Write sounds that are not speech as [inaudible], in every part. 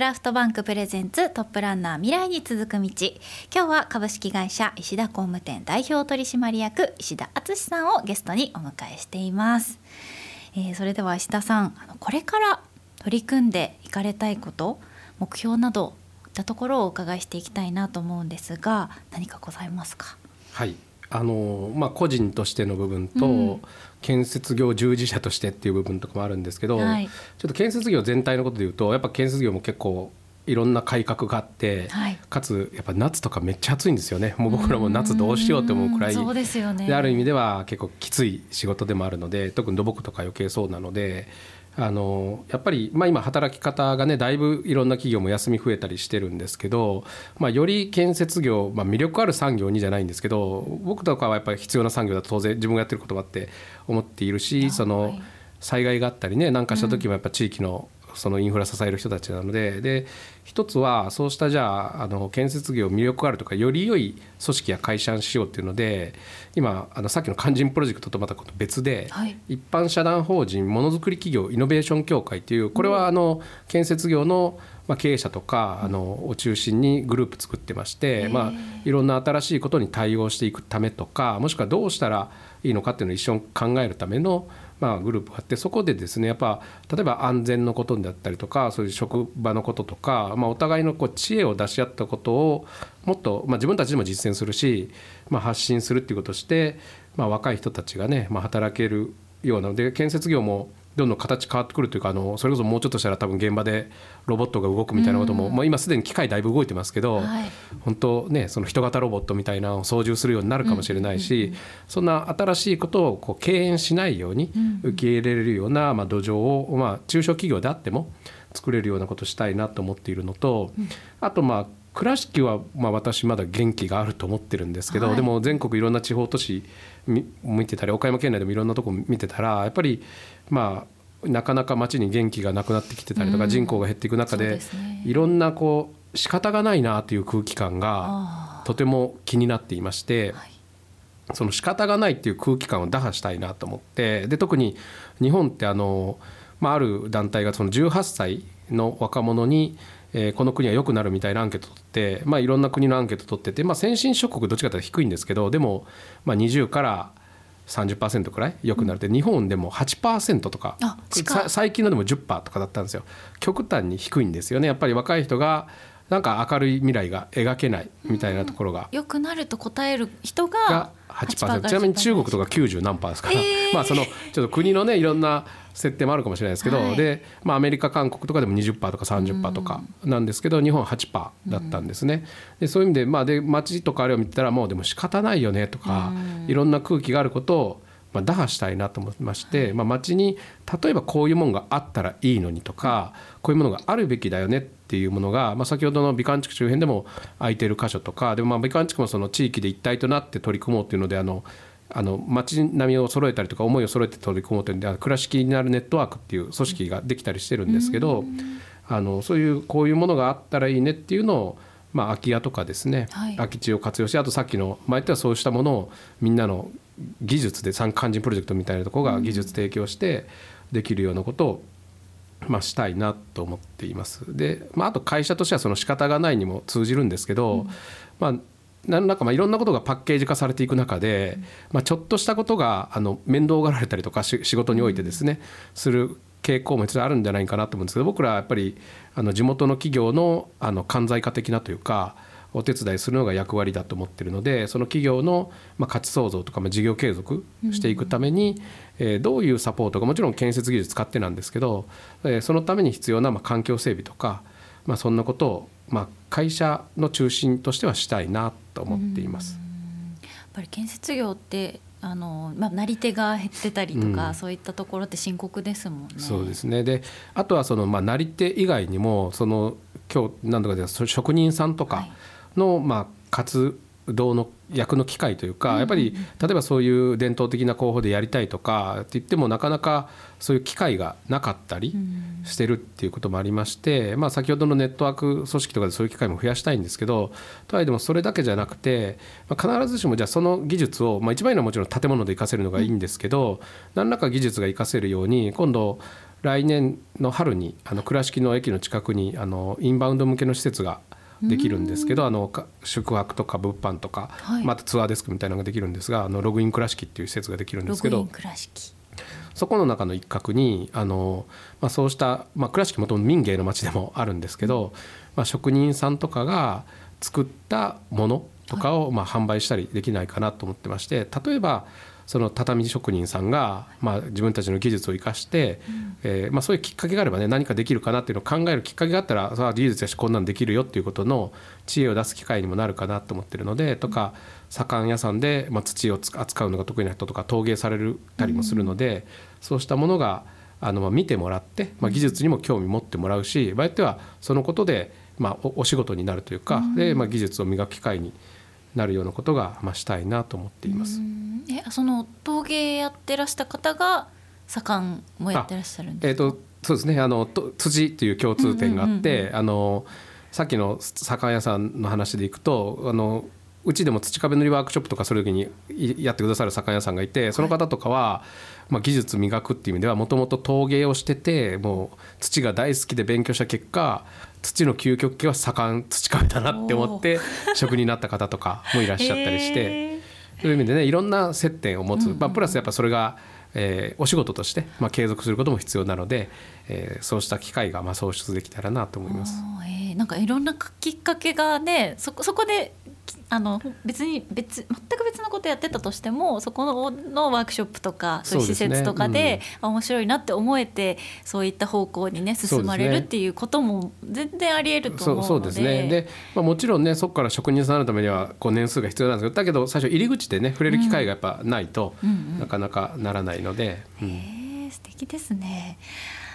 クラフトバンクプレゼンツトップランナー未来に続く道。今日は株式会社石田工務店代表取締役石田敦さんをゲストにお迎えしています、えー、それでは石田さんあのこれから取り組んでいかれたいこと目標などいったところをお伺いしていきたいなと思うんですが何かございますか？はい。あのまあ、個人としての部分と、うん、建設業従事者としてっていう部分とかもあるんですけど、はい、ちょっと建設業全体のことでいうとやっぱ建設業も結構いろんな改革があって、はい、かつやっぱ夏とかめっちゃ暑いんですよね。もう僕らも夏どうしようって思うくらい。ですよ、ね、である意味では結構きつい仕事でもあるので特に土木とか余計そうなのであのやっぱり、まあ、今働き方がねだいぶいろんな企業も休み増えたりしてるんですけど、まあ、より建設業、まあ、魅力ある産業にじゃないんですけど僕とかはやっぱり必要な産業だと当然自分がやってることもあって思っているしその災害があったりね何かした時もやっぱ地域のそのインフラ支える人たちなのでで一つはそうしたじゃああの建設業魅力あるとかより良い組織や会社にしようっていうので今あのさっきの肝心プロジェクトとまた別で、はい、一般社団法人ものづくり企業イノベーション協会っていうこれはあの建設業のまあ、経営者とかあのを中心にグループ作ってまして、まあ、いろんな新しいことに対応していくためとかもしくはどうしたらいいのかっていうのを一緒に考えるためのまあ、グループがあってそこでですねやっぱ例えば安全のことだったりとかそういう職場のこととか、まあ、お互いのこう知恵を出し合ったことをもっと、まあ、自分たちでも実践するし、まあ、発信するっていうことをして、まあ、若い人たちがね、まあ、働けるようなので建設業もどんどん形変わってくるというかあのそれこそもうちょっとしたら多分現場でロボットが動くみたいなことも、まあ、今すでに機械だいぶ動いてますけど、はい、本当ねその人型ロボットみたいなのを操縦するようになるかもしれないし、そんな新しいことをこう敬遠しないように受け入れれるような、まあ、土壌を、まあ、中小企業であっても作れるようなことしたいなと思っているのと、あとまあ倉敷はまあ私まだ元気があると思ってるんですけど、はい、でも全国いろんな地方都市見てたり岡山県内でもいろんなとこ見てたらやっぱりまあなかなか町に元気がなくなってきてたりとか、人口が減っていく中でいろんなこう仕方がないなという空気感がとても気になっていまして。その仕方がないっていう空気感を打破したいなと思ってで特に日本ってあの、まあ、ある団体がその18歳の若者に、えー、この国は良くなるみたいなアンケート取って、まあ、いろんな国のアンケート取ってて、まあ、先進諸国どっちかというと低いんですけどでも、まあ、20から30%くらい良くなるで、日本でも8%とか最近のでも10%とかだったんですよ。極端に低いんですよね。やっぱり若い人がなんか明るい未来が描けないみたいなところが。良くなると答える人が8%ちなみに中国とか90何パーですから、えー、[laughs] まあそのちょっと国のねいろんな設定もあるかもしれないですけど、はい、で、まあ、アメリカ韓国とかでも20%とか30%とか。なんですけど、日本は8%だったんですね。でそういう意味で,、まあ、で街とかあれを見てたらもうでも仕方ないよねとか、いろんな空気があることをまあ、打破したいなと思いまして、まあ、町に例えばこういうものがあったらいいのにとかこういうものがあるべきだよねっていうものが、まあ、先ほどの美観地区周辺でも空いてる箇所とかでもまあ美観地区もその地域で一体となって取り組もうっていうのであのあの街並みを揃えたりとか思いを揃えて取り組もうというので倉敷になるネットワークっていう組織ができたりしてるんですけど、あのそういうこういうものがあったらいいねっていうのをまあ、空き家とかですね、はい、空き地を活用してあとさっきの前ってはそうしたものをみんなの技術で産官人プロジェクトみたいなところが技術提供してできるようなことを、まあ、したいなと思っています。で、まあ、あと会社としてはその仕方がないにも通じるんですけど、うん、まあ何らかまあいろんなことがパッケージ化されていく中で、まあ、ちょっとしたことがあの面倒がられたりとか仕事においてですねする傾向もあるんじゃないかなと思うんですけど僕らはやっぱりあの地元の企業のあの寛在化的なというかお手伝いするのが役割だと思ってるのでその企業のまあ価値創造とかまあ事業継続していくために、えどういうサポートがもちろん建設技術使ってなんですけど、えそのために必要なまあ環境整備とか、まあ、そんなことをまあ会社の中心としてはしたいなと思っています。やっぱり建設業ってあのまあ、なり手が減ってたりとか、うん、そういったところって深刻ですもんね。そうですね。であとはその、まあ、なり手以外にもその今日何とかで職人さんとかの、はい、まあ、活動の役の機会というか、やっぱり例えばそういう伝統的な工法でやりたいとかって言ってもなかなかそういう機会がなかったりしてるっていうこともありまして、まあ、先ほどのネットワーク組織とかでそういう機会も増やしたいんですけどとはいえでもそれだけじゃなくて、まあ、必ずしもじゃあその技術を、まあ、一番いいのはもちろん建物で活かせるのがいいんですけど何らか技術が活かせるように今度来年の春にあの倉敷の駅の近くにあのインバウンド向けの施設ができるんですけどあのか宿泊とか物販とか、はい。またツアーデスクみたいなのができるんですがあのログイン倉敷っていう施設ができるんですけどログイン倉敷そこの中の一角にあの、まあ、そうした、まあ、倉敷もともと民芸の町でもあるんですけど、まあ、職人さんとかが作ったものとかを、まあ、販売したりできないかなと思ってまして例えばその畳職人さんが、まあ、自分たちの技術を生かして、えーまあ、そういうきっかけがあればね何かできるかなっていうのを考えるきっかけがあったらさあ技術だしこんなんできるよっていうことの知恵を出す機会にもなるかなと思ってるのでとか左官屋さんで、まあ、土をつ扱うのが得意な人とか陶芸されるたりもするので、そうしたものがあのまあ見てもらって、まあ、技術にも興味持ってもらうし場合によってはそのことで、まあ、おお仕事になるというか、でまあ、技術を磨く機会になるようなことが、まあ、したいなと思っています。うん。えその陶芸やってらした方が左官もやってらっしゃるんですか？えー、とそうですね。あのと土っていう共通点があって、あのさっきの酒屋さんの話でいくとあのうちでも土壁塗りワークショップとかする時にいやってくださる酒屋さんがいてその方とかは、まあ、技術磨くっていう意味ではもともと陶芸をしててもう土が大好きで勉強した結果土の究極系は盛ん土壁だなって思って職人になった方とかもいらっしゃったりして。そういう意味でねいろんな接点を持つ、まあ、プラスやっぱそれが、えーお仕事として、まあ、継続することも必要なので、えーそうした機会がまあ創出できたらなと思います。なんかいろんなきっかけがねそこそこできあの別に別全く別のことやってたとしてもそこののワークショップとかそういう施設とかで、あ面白いなって思えてそういった方向にね進まれるっていうことも全然ありえると思うので。そうですね。で、まあ、もちろんねそこから職人さんになるためにはこう年数が必要なんですけどだけど最初入り口でね触れる機会がやっぱないと、うん。うんなかなかならないので、うん。へえ素敵ですね。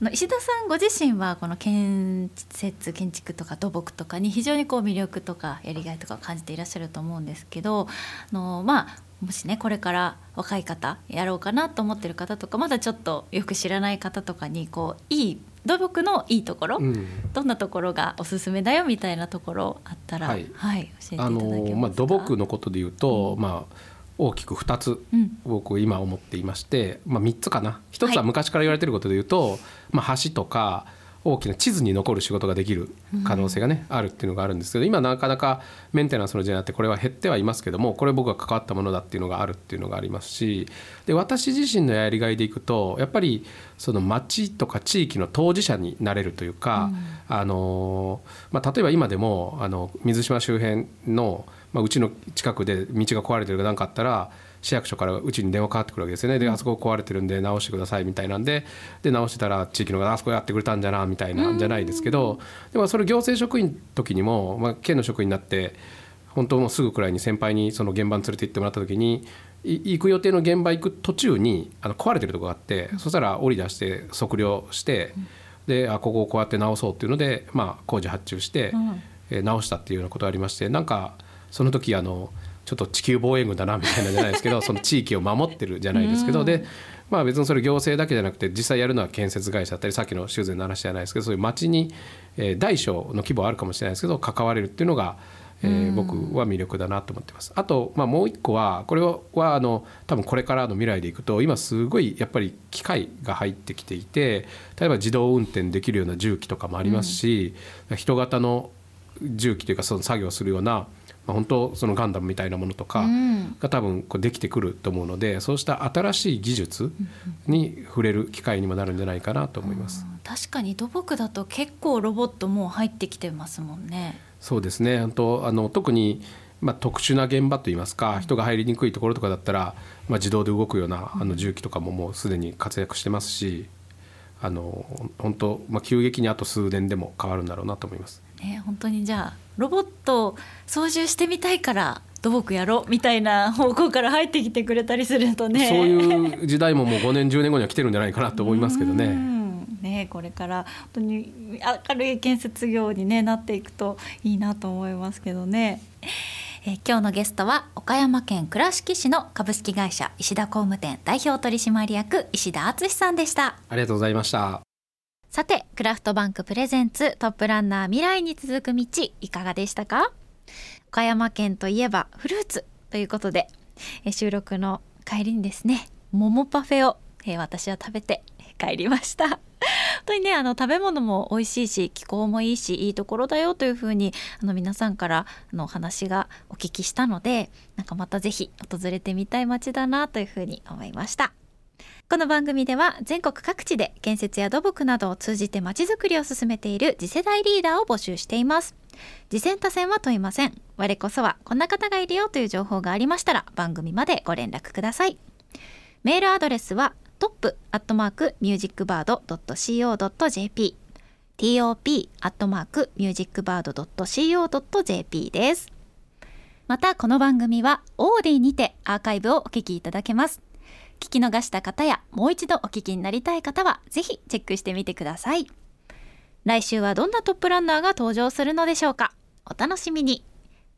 あの石田さんご自身はこの建設建築とか土木とかに非常にこう魅力とかやりがいとかを感じていらっしゃると思うんですけどあのまあもしねこれから若い方やろうかなと思ってる方とかまだちょっとよく知らない方とかにこういい土木のいいところ、うんどんなところがおすすめだよみたいなところあったら、ははい教えていただけますか。のまあ、土木のことで言うと、まあ、大きく2つうん。僕今思っていまして、まあ、3つかな。1つは昔から言われてることで言うと、まあ、橋とか大きな地図に残る仕事ができる可能性がね、あるっていうのがあるんですけど今なかなかメンテナンスの時代になってこれは減ってはいますけどもこれ僕が関わったものだっていうのがあるっていうのがありますしで私自身のやりがいでいくとやっぱりその町とか地域の当事者になれるというか、あのまあ、例えば今でもあの水島周辺の、まあ、うちの近くで道が壊れてるか何かあったら市役所からうちに電話かかってくるわけですよね。であそこ壊れてるんで直してくださいみたいなんで。で直してたら地域の方があそこやってくれたんじゃなみたいなんじゃないですけど。でもそれ行政職員の時にも、まあ、県の職員になって本当もうすぐくらいに先輩にその現場に連れて行ってもらった時にい行く予定の現場行く途中にあの壊れてるとこがあってそしたら降り出して測量してであここをこうやって直そうっていうので、まあ、工事発注して、うん。えー直したっていうようなことがありましてなんかその時あのちょっと地球防衛軍だなみたいなんじゃないですけど [laughs] その地域を守ってるじゃないですけど、でまあ別にそれ行政だけじゃなくて実際やるのは建設会社だったりさっきの修繕の話じゃないですけどそういう町に、えー大小の規模はあるかもしれないですけど関われるっていうのが、えー僕は魅力だなと思ってます。あと、まあ、もう一個はこれはあの多分これからの未来でいくと今すごいやっぱり機械が入ってきていて例えば自動運転できるような重機とかもありますし、人型の重機というかその作業をするような、まあ、本当そのガンダムみたいなものとかうんが多分こうできてくると思うのでそうした新しい技術に触れる機会にもなるんじゃないかなと思います。確かに土木だと結構ロボットもう入ってきてますもんね。そうですね本当あの特に、まあ、特殊な現場といいますか人が入りにくいところとかだったら、まあ、自動で動くようなあの重機とかももうすでに活躍してますしあの本当、まあ、急激にあと数年でも変わるんだろうなと思います。ね本当にじゃあロボット操縦してみたいから土木やろうみたいな方向から入ってきてくれたりするとね。そういう時代ももう5年10年後には来てるんじゃないかなと思いますけどうね。んねこれから本当に明るい建設業に、ね、なっていくといいなと思いますけどね。えー今日のゲストは岡山県倉敷市の株式会社石田工務店代表取締役石田敦さんでした。ありがとうございました。さてクラフトバンクプレゼンツトップランナー未来に続く道いかがでしたか？岡山県といえばフルーツということで収録の帰りにですね桃パフェを、私は食べて帰りました。本当にねあの食べ物も美味しいし気候もいいしいいところだよというふうにあの皆さんからのお話がお聞きしたのでなんかまたぜひ訪れてみたい街だなというふうに思いました。この番組では全国各地で建設や土木などを通じてまちづくりを進めている次世代リーダーを募集しています。次戦多戦は問いません。我こそはこんな方がいるよという情報がありましたら番組までご連絡ください。メールアドレスはトップアットマークミュージックバード .co.jp top アットマークミュージックバード .co.jp です。またこの番組はオーディにてアーカイブをお聞きいただけます。聞き逃した方やもう一度お聞きになりたい方はぜひチェックしてみてください。来週はどんなトップランナーが登場するのでしょうか。お楽しみに。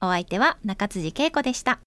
お相手は中辻恵子でした。